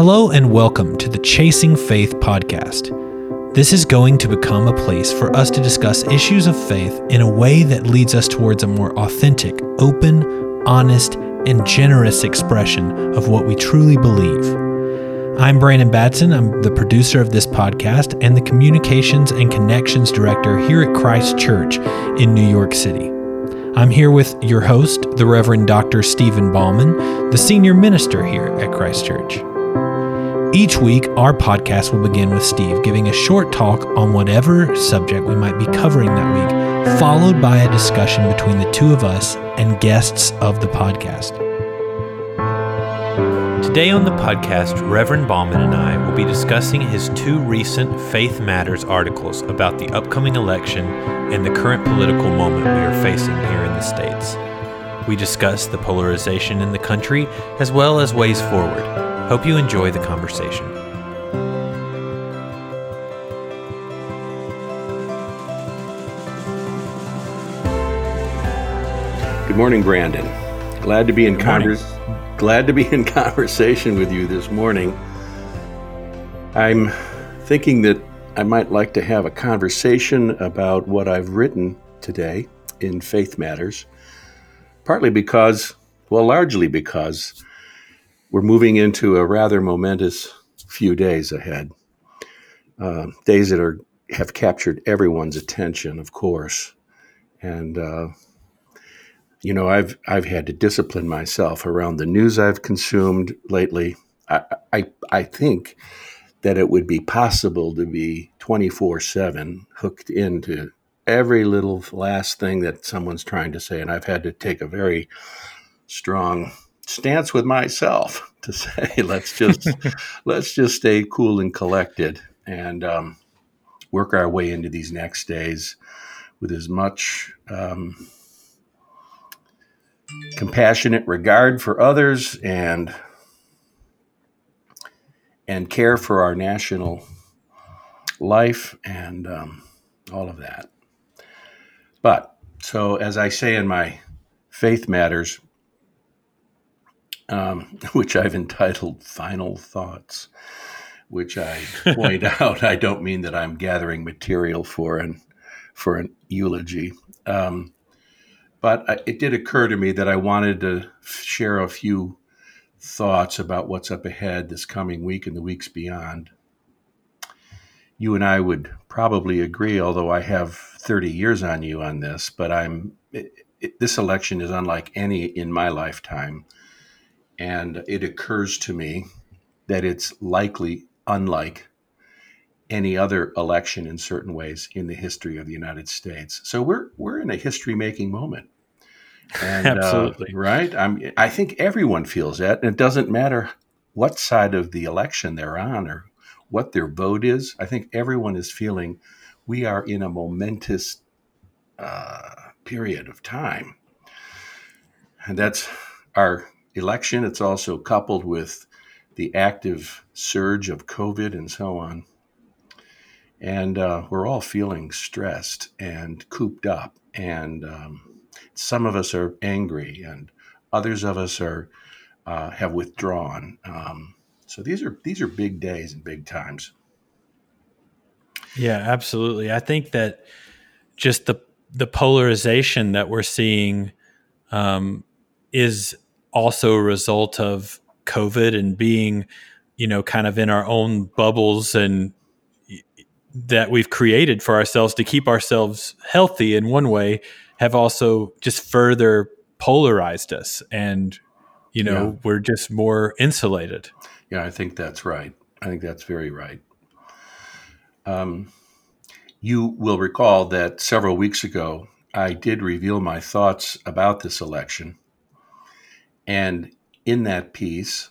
Hello and welcome to the Chasing Faith podcast. This is going to become a place for us to discuss issues of faith in a way that leads us towards a more authentic, open, honest, and generous expression of what we truly believe. I'm Brandon Batson. I'm the producer of this podcast and the Communications and Connections Director here at Christ Church in New York City. I'm here with your host, the Reverend Dr. Stephen Bauman, the senior minister here at Christ Church. Each week, our podcast will begin with Steve giving a short talk on whatever subject we might be covering that week, followed by a discussion between the two of us and guests of the podcast. Today on the podcast, Reverend Bauman and I will be discussing his two recent Faith Matters articles about the upcoming election and the current political moment we are facing here in the States. We discuss the polarization in the country as well as ways forward. Hope you enjoy the conversation. Good morning, Brandon. Glad to be in convers- glad to be in conversation with you this morning. I'm thinking that I might like to have a conversation about what I've written today in Faith Matters, partly because, well, largely because we're moving into a rather momentous few days ahead. Uh, days that are have captured everyone's attention, of course, and uh, you know I've I've had to discipline myself around the news I've consumed lately. I I, I think that it would be possible to be twenty four seven hooked into every little last thing that someone's trying to say, and I've had to take a very strong stance with myself to say let's just let's just stay cool and collected and um, work our way into these next days with as much um, compassionate regard for others and and care for our national life and um, all of that. But so as I say in my faith matters um, which I've entitled Final Thoughts, which I point out I don't mean that I'm gathering material for an, for an eulogy. Um, but it did occur to me that I wanted to share a few thoughts about what's up ahead this coming week and the weeks beyond. You and I would probably agree, although I have 30 years on you on this, but I'm it, it, this election is unlike any in my lifetime and it occurs to me that it's likely unlike any other election in certain ways in the history of the United States. So we're we're in a history making moment. And, uh, Absolutely uh, right. I'm. I think everyone feels that, and it doesn't matter what side of the election they're on or what their vote is. I think everyone is feeling we are in a momentous uh, period of time, and that's our election. It's also coupled with the active surge of COVID and so on. And uh, we're all feeling stressed and cooped up. And um, some of us are angry, and others of us are uh, have withdrawn. Um, so these are these are big days and big times. Yeah, absolutely. I think that just the the polarization that we're seeing um, is also a result of COVID and being, you know, kind of in our own bubbles and that we've created for ourselves to keep ourselves healthy in one way have also just further polarized us and you know yeah. we're just more insulated. Yeah i think that's right. I think that's very right. Um, you will recall that several weeks ago i did reveal my thoughts about this election and in that piece,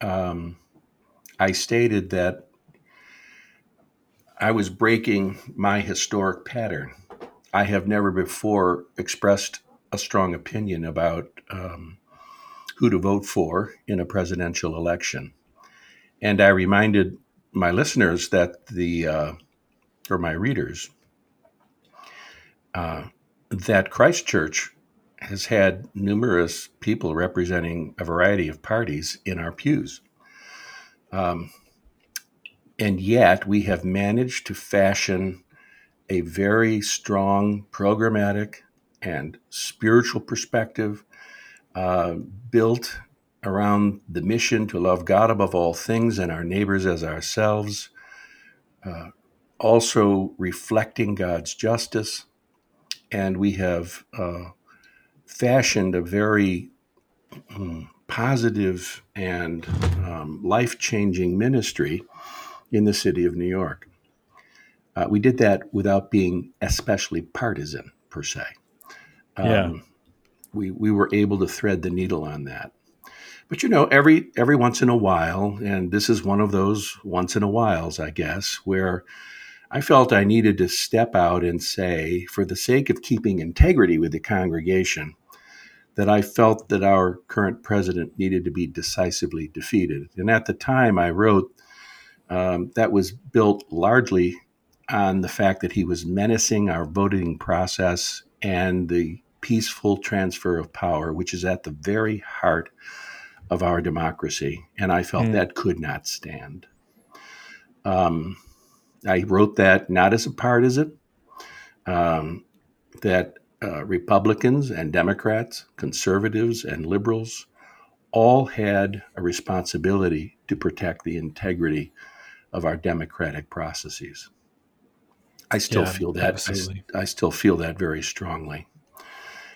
um, I stated that I was breaking my historic pattern. I have never before expressed a strong opinion about um, who to vote for in a presidential election. And I reminded my listeners that the, uh, or my readers, uh, that Christ Church has had numerous people representing a variety of parties in our pews. Um, and yet, we have managed to fashion a very strong programmatic and spiritual perspective uh, built around the mission to love God above all things and our neighbors as ourselves, uh, also reflecting God's justice. And we have uh, fashioned a very um, positive and um, life changing ministry in the city of New York. Uh, we did that without being especially partisan, per se. Um, yeah. We, we were able to thread the needle on that. But you know, every every once in a while, and this is one of those once in a whiles, I guess, where I felt I needed to step out and say, for the sake of keeping integrity with the congregation, that I felt that our current president needed to be decisively defeated. And at the time, I wrote um, that was built largely on the fact that he was menacing our voting process and the peaceful transfer of power, which is at the very heart of our democracy. And I felt mm. that could not stand. Um, I wrote that not as a partisan, um, that uh, Republicans and Democrats, conservatives and liberals, all had a responsibility to protect the integrity of our democratic processes. I still yeah, feel that. I, I, still feel that very strongly.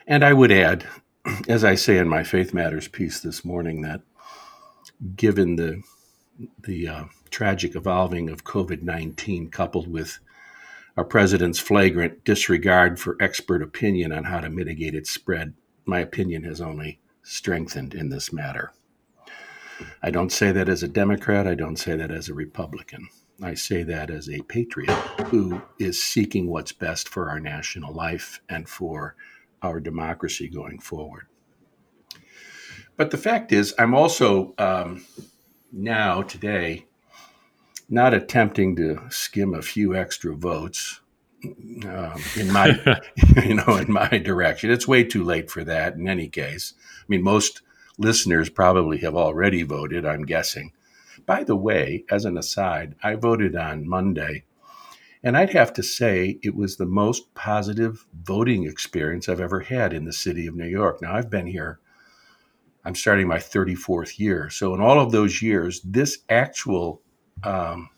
And I would add, as I say in my Faith Matters piece this morning, that given the the uh, tragic evolving of COVID nineteen, coupled with our president's flagrant disregard for expert opinion on how to mitigate its spread, my opinion has only strengthened in this matter. I don't say that as a Democrat. I don't say that as a Republican. I say that as a patriot who is seeking what's best for our national life and for our democracy going forward. But the fact is, I'm also um, now, today, not attempting to skim a few extra votes um, in my, you know, in my direction. It's way too late for that. In any case, I mean, most listeners probably have already voted. I'm guessing. By the way, as an aside, I voted on Monday, and I'd have to say it was the most positive voting experience I've ever had in the city of New York. Now, I've been here, I'm starting my 34th year. So, in all of those years, this actual um,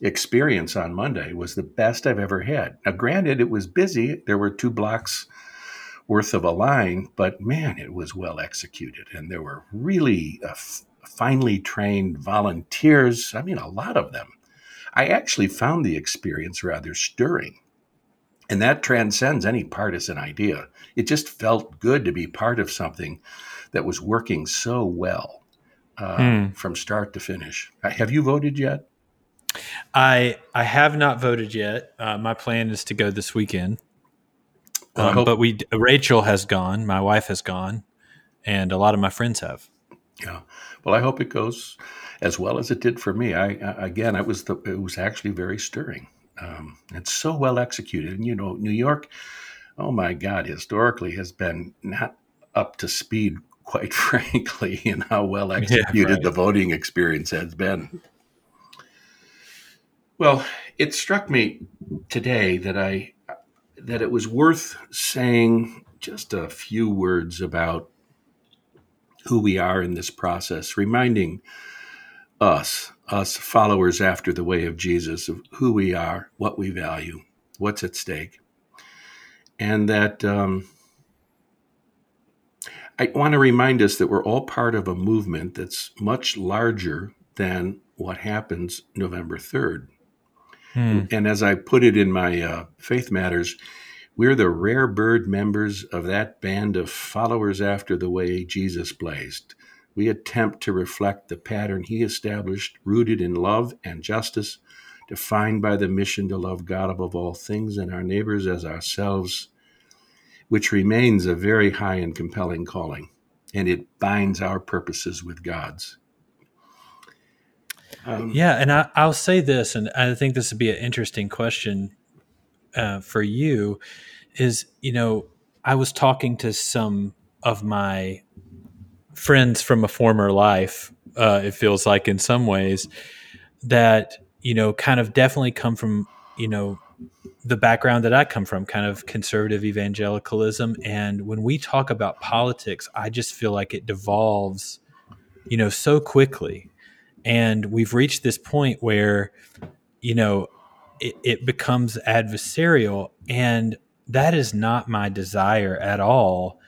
experience on Monday was the best I've ever had. Now, granted, it was busy, there were two blocks worth of a line, but man, it was well executed. And there were really uh, finely trained volunteers. I mean, a lot of them. I actually found the experience rather stirring. And that transcends any partisan idea. It just felt good to be part of something that was working so well uh, mm. from start to finish. Uh, have you voted yet? I I have not voted yet. Uh, my plan is to go this weekend. Um, but we Rachel has gone, my wife has gone, and a lot of my friends have. Yeah. Well, I hope it goes as well as it did for me. I, again, it was the, it was actually very stirring. Um, it's so well executed, and you know, New York. Oh my God, historically has been not up to speed, quite frankly, in how well executed yeah, right. the voting experience has been. Well, it struck me today that I that it was worth saying just a few words about who we are in this process, reminding us, us followers after the way of Jesus, of who we are, what we value, what's at stake. And that um, I want to remind us that we're all part of a movement that's much larger than what happens November 3rd. Hmm. And as I put it in my uh, Faith Matters, we're the rare bird members of that band of followers after the way Jesus blazed. We attempt to reflect the pattern he established, rooted in love and justice, defined by the mission to love God above all things and our neighbors as ourselves, which remains a very high and compelling calling, and it binds our purposes with God's. Um, yeah, and I, will say this, and I think this would be an interesting question uh, for you is you know I was talking to some of my friends from a former life Uh, it feels like in some ways that you know kind of definitely come from you know the background that I come from, kind of conservative evangelicalism. And when we talk about politics, I just feel like it devolves, you know, so quickly. And we've reached this point where, you know, it, it becomes adversarial. And that is not my desire at all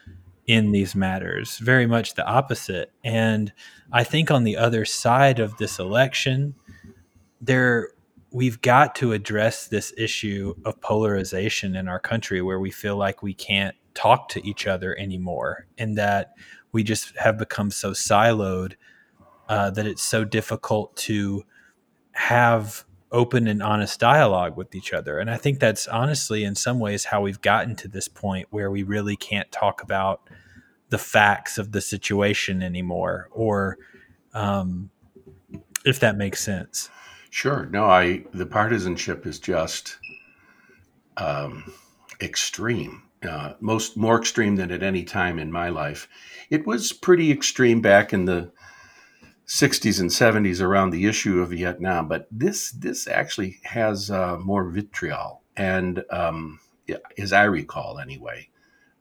in these matters, very much the opposite. And I think on the other side of this election, there we've got to address this issue of polarization in our country where we feel like we can't talk to each other anymore and that we just have become so siloed uh, that it's so difficult to have open and honest dialogue with each other. And I think that's honestly, in some ways, how we've gotten to this point where we really can't talk about the facts of the situation anymore, or um, if that makes sense. Sure. No, I the partisanship is just um, extreme. Uh, most more extreme than at any time in my life. It was pretty extreme back in the 60s and 70s around the issue of Vietnam, but this this actually has uh, more vitriol, and um, as I recall, anyway.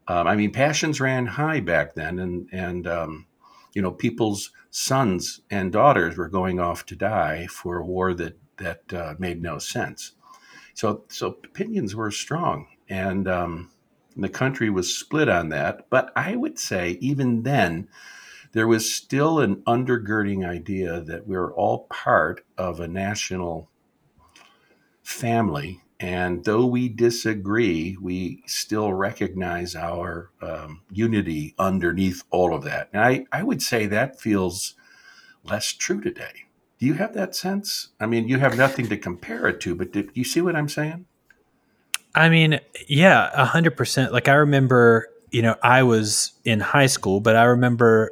Um, I mean, passions ran high back then, and and um, you know, people's sons and daughters were going off to die for a war that that uh, made no sense. So so opinions were strong, and um, the country was split on that. But I would say even then, there was still an undergirding idea that we we're all part of a national family and though we disagree, we still recognize our um, unity underneath all of that. And I, I would say that feels less true today. Do you have that sense? I mean, you have nothing to compare it to, but do you see what I'm saying? I mean, yeah, a hundred percent. Like I remember, you know, I was in high school, but I remember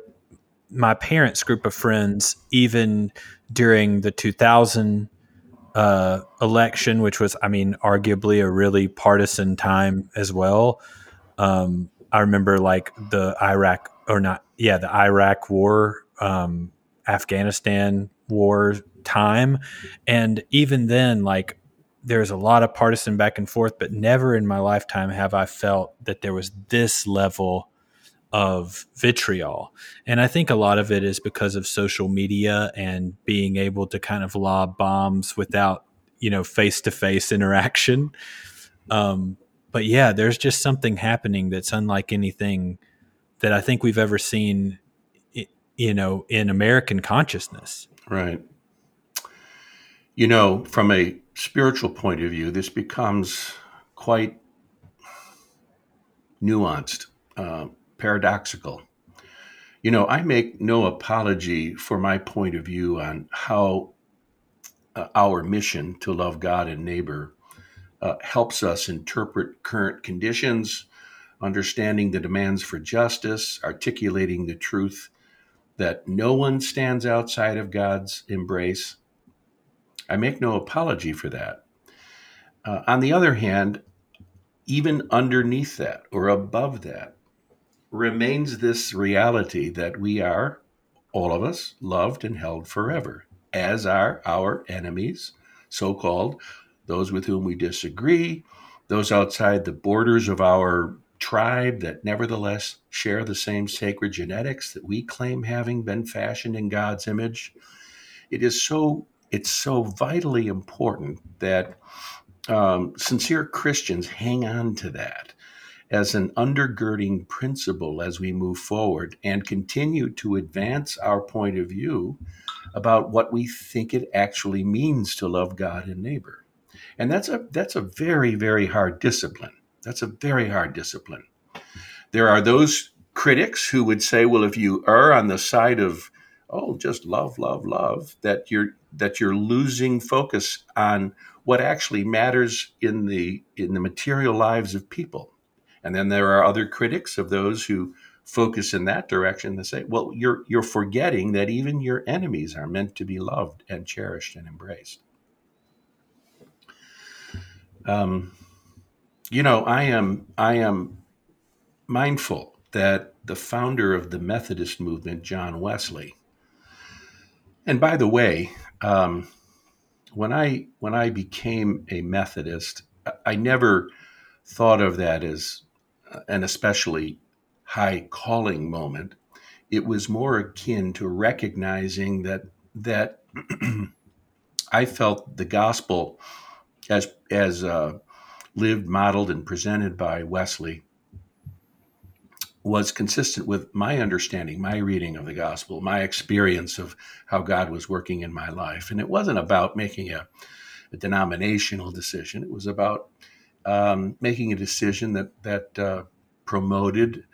my parents' group of friends, even during the 2000 uh, election, which was, I mean, arguably a really partisan time as well. Um, I remember like the Iraq or not, yeah, the Iraq war, um, Afghanistan war time. And even then, like, there's a lot of partisan back and forth, but never in my lifetime have I felt that there was this level of vitriol. And I think a lot of it is because of social media and being able to kind of lob bombs without, you know, face to face interaction. Um, but yeah, there's just something happening that's unlike anything that I think we've ever seen, you know, in American consciousness. Right. You know, from a spiritual point of view, this becomes quite nuanced. Uh, paradoxical. You know, I make no apology for my point of view on how uh, our mission to love God and neighbor uh, helps us interpret current conditions, understanding the demands for justice, articulating the truth that no one stands outside of God's embrace. I make no apology for that. Uh, on the other hand, even underneath that or above that, remains this reality that we are, all of us, loved and held forever, as are our enemies, so called, those with whom we disagree, those outside the borders of our tribe that nevertheless share the same sacred genetics that we claim having been fashioned in God's image. It is so it's so vitally important that um, sincere Christians hang on to that as an undergirding principle as we move forward and continue to advance our point of view about what we think it actually means to love God and neighbor. And that's a that's a very very hard discipline. That's a very hard discipline. There are those critics who would say, well, if you err on the side of oh, just love, love, love, that you're that you're losing focus on what actually matters in the in the material lives of people and then there are other critics of those who focus in that direction that say, well, you're you're forgetting that even your enemies are meant to be loved and cherished and embraced. Um, you know, I am I am mindful that the founder of the Methodist movement, John Wesley, And by the way, um, when I when I became a Methodist, I never thought of that as an especially high calling moment. It was more akin to recognizing that that I felt the gospel as as uh, lived, modeled, and presented by Wesley was consistent with my understanding, my reading of the gospel, my experience of how God was working in my life. And it wasn't about making a, a denominational decision. It was about um, making a decision that that uh, promoted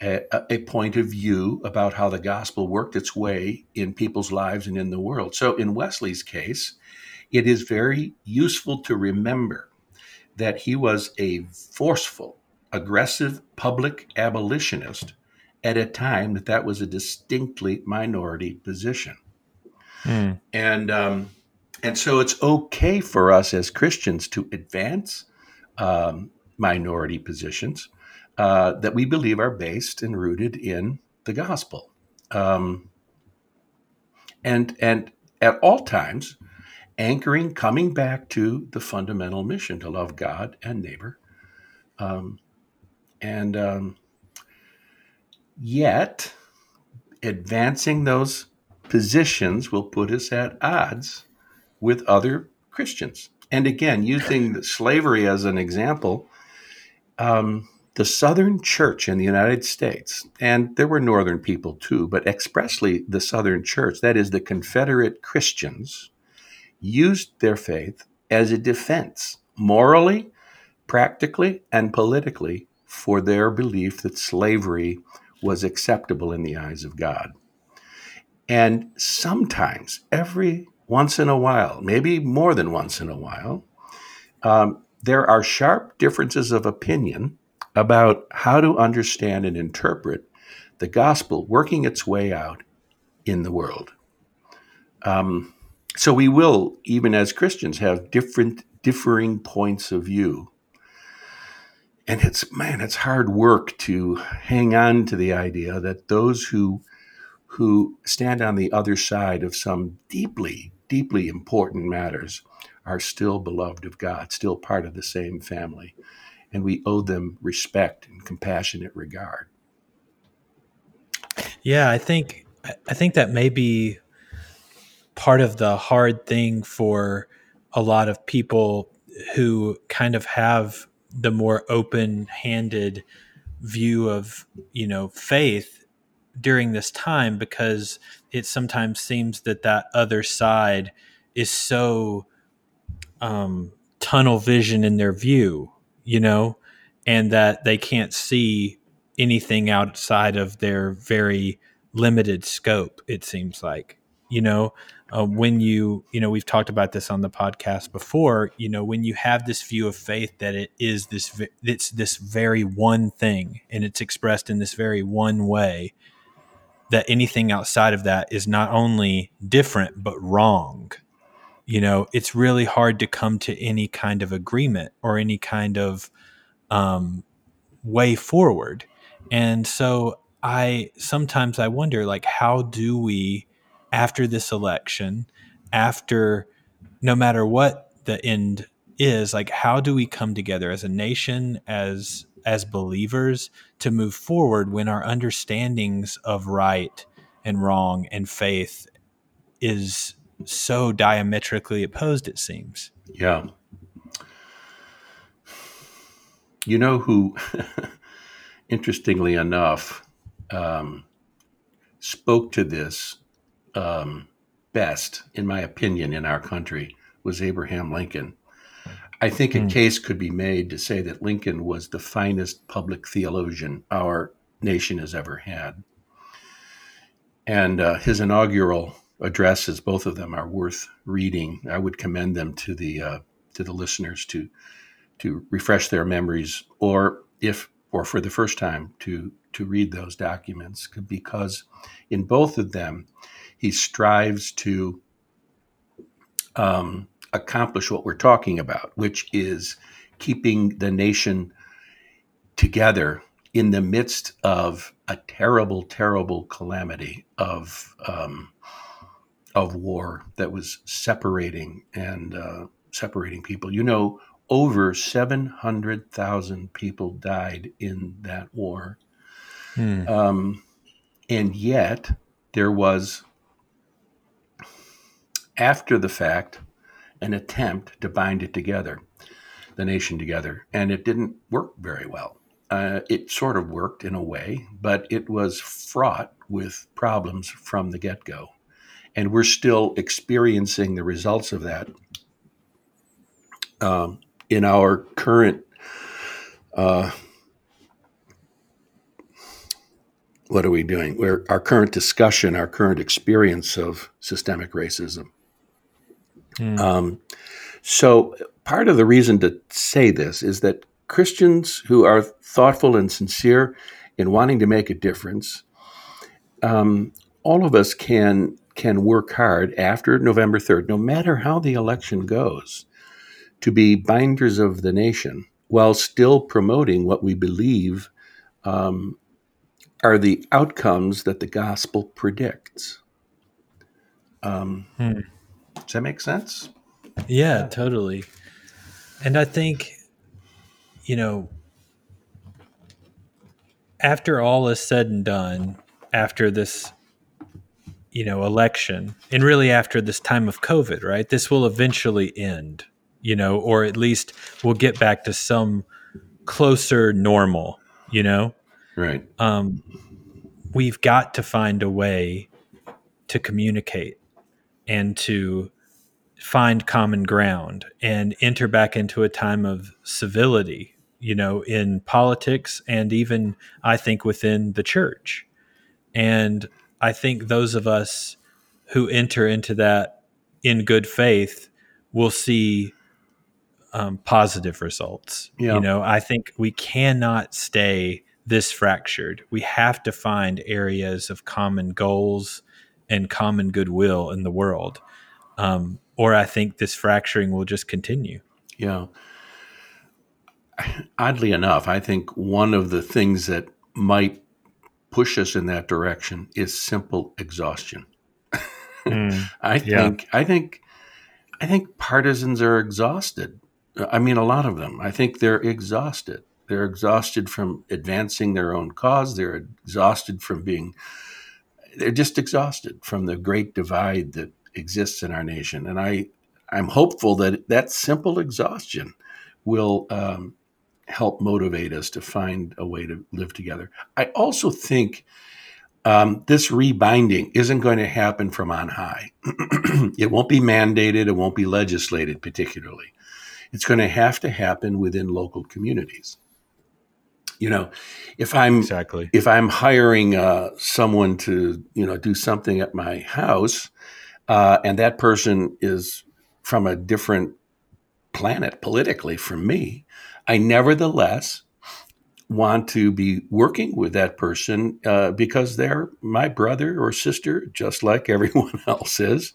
a, a, point of view about how the gospel worked its way in people's lives and in the world. So, in Wesley's case, it is very useful to remember that he was a forceful, aggressive public abolitionist at a time that that was a distinctly minority position. Mm. And um, and so it's okay for us as Christians to advance um, minority positions uh, that we believe are based and rooted in the gospel. Um, and and at all times, anchoring, coming back to the fundamental mission to love God and neighbor. Um, and um, yet, advancing those positions will put us at odds with other Christians. And again, using slavery as an example, um, the Southern Church in the United States, and there were Northern people too, but expressly the Southern Church, that is, the Confederate Christians, used their faith as a defense, morally, practically, and politically, for their belief that slavery was acceptable in the eyes of God. And sometimes, every once in a while, maybe more than once in a while, um, there are sharp differences of opinion about how to understand and interpret the gospel working its way out in the world. Um, so we will, even as Christians, have different, differing points of view. And it's, man, it's hard work to hang on to the idea that those who, who stand on the other side of some deeply, deeply important matters are still beloved of God, still part of the same family and we owe them respect and compassionate regard. Yeah, I think I think that may be part of the hard thing for a lot of people who kind of have the more open-handed view of, you know, faith during this time because it sometimes seems that that other side is so um, tunnel vision in their view you know, and that they can't see anything outside of their very limited scope, it seems like. You know, uh, when you, you know, we've talked about this on the podcast before, you know, when you have this view of faith that it is this, it's this very one thing and it's expressed in this very one way, that anything outside of that is not only different, but wrong. You know it's really hard to come to any kind of agreement or any kind of um, way forward. And so i sometimes i wonder like how do we after this election after no matter what the end is like how do we come together as a nation as as believers to move forward when our understandings of right and wrong and faith is so diametrically opposed, it seems. Yeah. You know who, interestingly enough, um, spoke to this um, best, in my opinion, in our country was Abraham Lincoln. I think a hmm. case could be made to say that Lincoln was the finest public theologian our nation has ever had. And uh, his inaugural addresses. Both of them are worth reading. I would commend them to the uh, to the listeners to to refresh their memories, or if or for the first time to to read those documents, because in both of them he strives to um, accomplish what we're talking about, which is keeping the nation together in the midst of a terrible, terrible calamity of um, of war that was separating and uh, separating people. You know, over 700,000 people died in that war. Hmm. Um, and yet, there was, after the fact, an attempt to bind it together, the nation together. And it didn't work very well. Uh, it sort of worked in a way, but it was fraught with problems from the get go. And we're still experiencing the results of that um, in our current uh, what are we doing? Where our current discussion, our current experience of systemic racism. Mm. Um, so, part of the reason to say this is that Christians who are thoughtful and sincere in wanting to make a difference, um, all of us can can work hard after November third, no matter how the election goes, to be binders of the nation while still promoting what we believe um, are the outcomes that the gospel predicts. Um, hmm. Does that make sense? Yeah, totally. And I think, you know, after all is said and done, after this, you know, election, and really after this time of COVID, right, this will eventually end you know, or at least we'll get back to some closer normal, you know? Right. Um, we've got to find a way to communicate and to find common ground and enter back into a time of civility, you know, in politics and even I think within the church. And I think those of us who enter into that in good faith will see um, positive results. You know, I think we cannot stay this fractured. We have to find areas of common goals and common goodwill in the world. Um, or I think this fracturing will just continue. Yeah. Oddly enough, I think one of the things that might push us in that direction is simple exhaustion. Mm, I think yeah. I think I think partisans are exhausted. I mean, a lot of them. I think they're exhausted. They're exhausted from advancing their own cause. They're exhausted from being, they're just exhausted from the great divide that exists in our nation. And I, I'm hopeful that that simple exhaustion will um, help motivate us to find a way to live together. I also think um, this rebinding isn't going to happen from on high. it won't be mandated, it won't be legislated particularly. It's going to have to happen within local communities. You know, if I'm exactly if I'm hiring uh, someone to you know do something at my house, uh, and that person is from a different planet politically from me, I nevertheless want to be working with that person uh, because they're my brother or sister, just like everyone else is.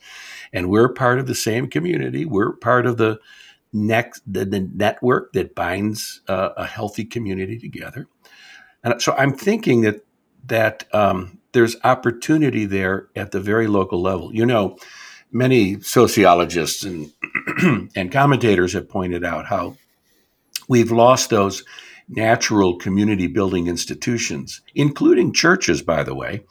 And we're part of the same community. We're part of the next the, the network that binds uh, a healthy community together. And so I'm thinking that that um, there's opportunity there at the very local level. You know, many sociologists and and commentators have pointed out how we've lost those natural community building institutions, including churches, by the way.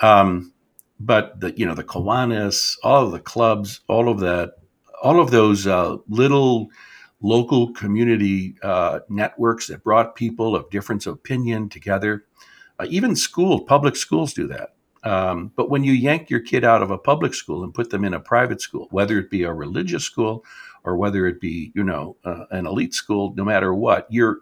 Um, but the you know the Kiwanis, all of the clubs, all of that all of those uh, little local community uh, networks that brought people of different opinion together. Uh, even schools, public schools do that. Um, but when you yank your kid out of a public school and put them in a private school, whether it be a religious school or whether it be, you know, uh, an elite school, no matter what, you're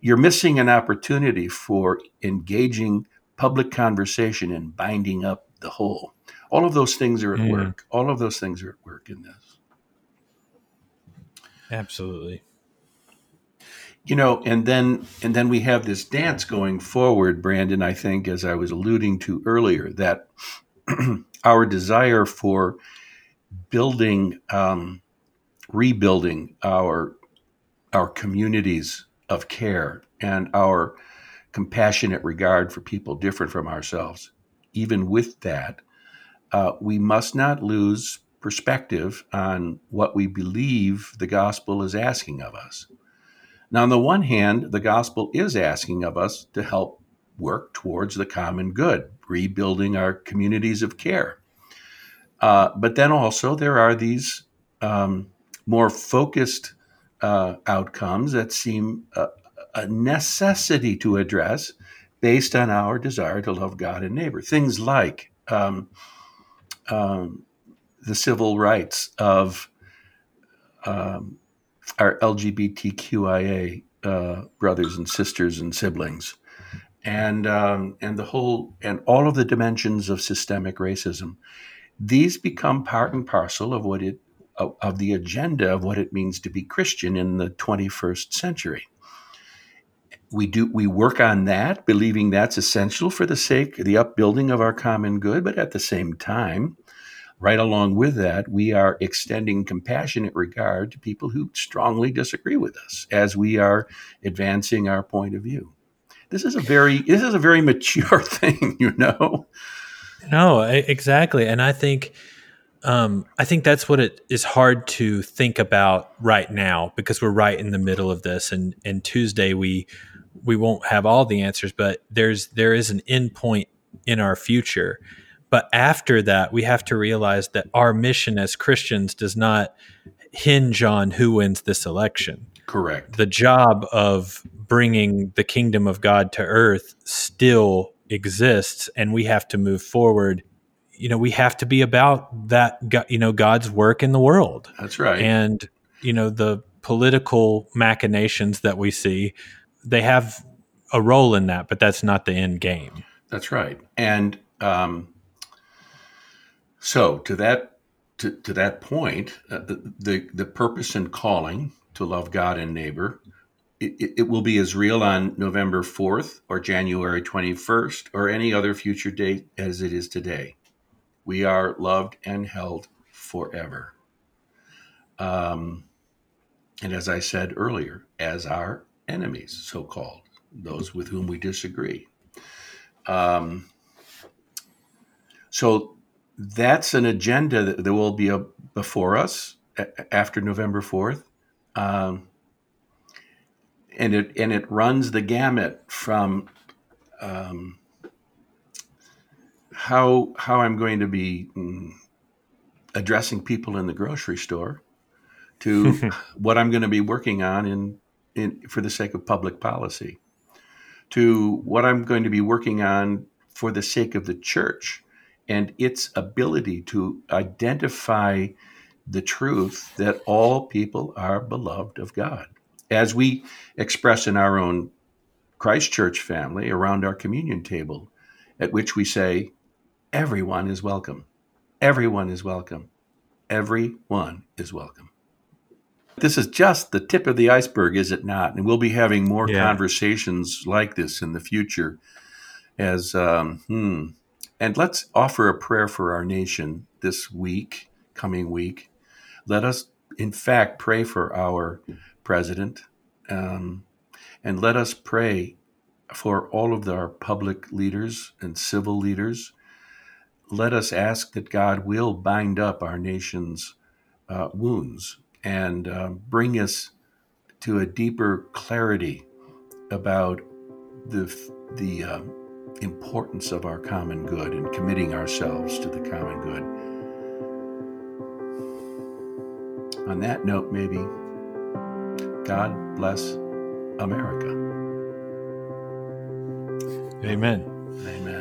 you're missing an opportunity for engaging public conversation and binding up the whole. All of those things are at mm. work. All of those things are at work in this. Absolutely. You know, and then and then we have this dance going forward, Brandon, I think as I was alluding to earlier that our desire for building um, rebuilding our our communities of care and our compassionate regard for people different from ourselves even with that uh, we must not lose perspective on what we believe the gospel is asking of us. Now, on the one hand, the gospel is asking of us to help work towards the common good, rebuilding our communities of care. Uh, but then also, there are these um, more focused uh, outcomes that seem a, a necessity to address based on our desire to love God and neighbor. Things like um, um, the civil rights of um, our LGBTQIA uh, brothers and sisters and siblings, and um, and the whole and all of the dimensions of systemic racism. These become part and parcel of what it of, of the agenda of what it means to be Christian in the 21st century. We do we work on that, believing that's essential for the sake the upbuilding of our common good, but at the same time, right along with that, we are extending compassionate regard to people who strongly disagree with us as we are advancing our point of view. This is a very this is a very mature thing, you know. No, exactly, and I think um, I think that's what it is hard to think about right now because we're right in the middle of this, and and Tuesday we we won't have all the answers, but there's there is an end point in our future. But after that, we have to realize that our mission as Christians does not hinge on who wins this election. Correct. The job of bringing the kingdom of God to earth still exists, and we have to move forward. You know we have to be about that you know god's work in the world. That's right. And you know the political machinations that we see they have a role in that but that's not the end game. That's right. And um, so to that to, to that point uh, the, the the purpose and calling to love god and neighbor it, it will be as real on November 4th or January 21st or any other future date as it is today we are loved and held forever. Um, and as I said earlier, as our enemies, so called, those with whom we disagree. Um, so that's an agenda that, that will be a, before us a, after November 4th. Um, and it and it runs the gamut from um, how how I'm going to be mm, addressing people in the grocery store to what I'm going to be working on in, in for the sake of public policy to what I'm going to be working on for the sake of the church and its ability to identify the truth that all people are beloved of God. As we express in our own Christ Church family around our communion table, at which we say, everyone is welcome. Everyone is welcome. Everyone is welcome. This is just the tip of the iceberg, is it not? And we'll be having more yeah. conversations like this in the future. As um, hmm. And let's offer a prayer for our nation this week, coming week. Let us, in fact, pray for our president, um, and let us pray for all of our public leaders and civil leaders let us ask that God will bind up our nation's uh, wounds and uh, bring us to a deeper clarity about the the uh, importance of our common good and committing ourselves to the common good. On that note, maybe God bless America. Amen. Amen.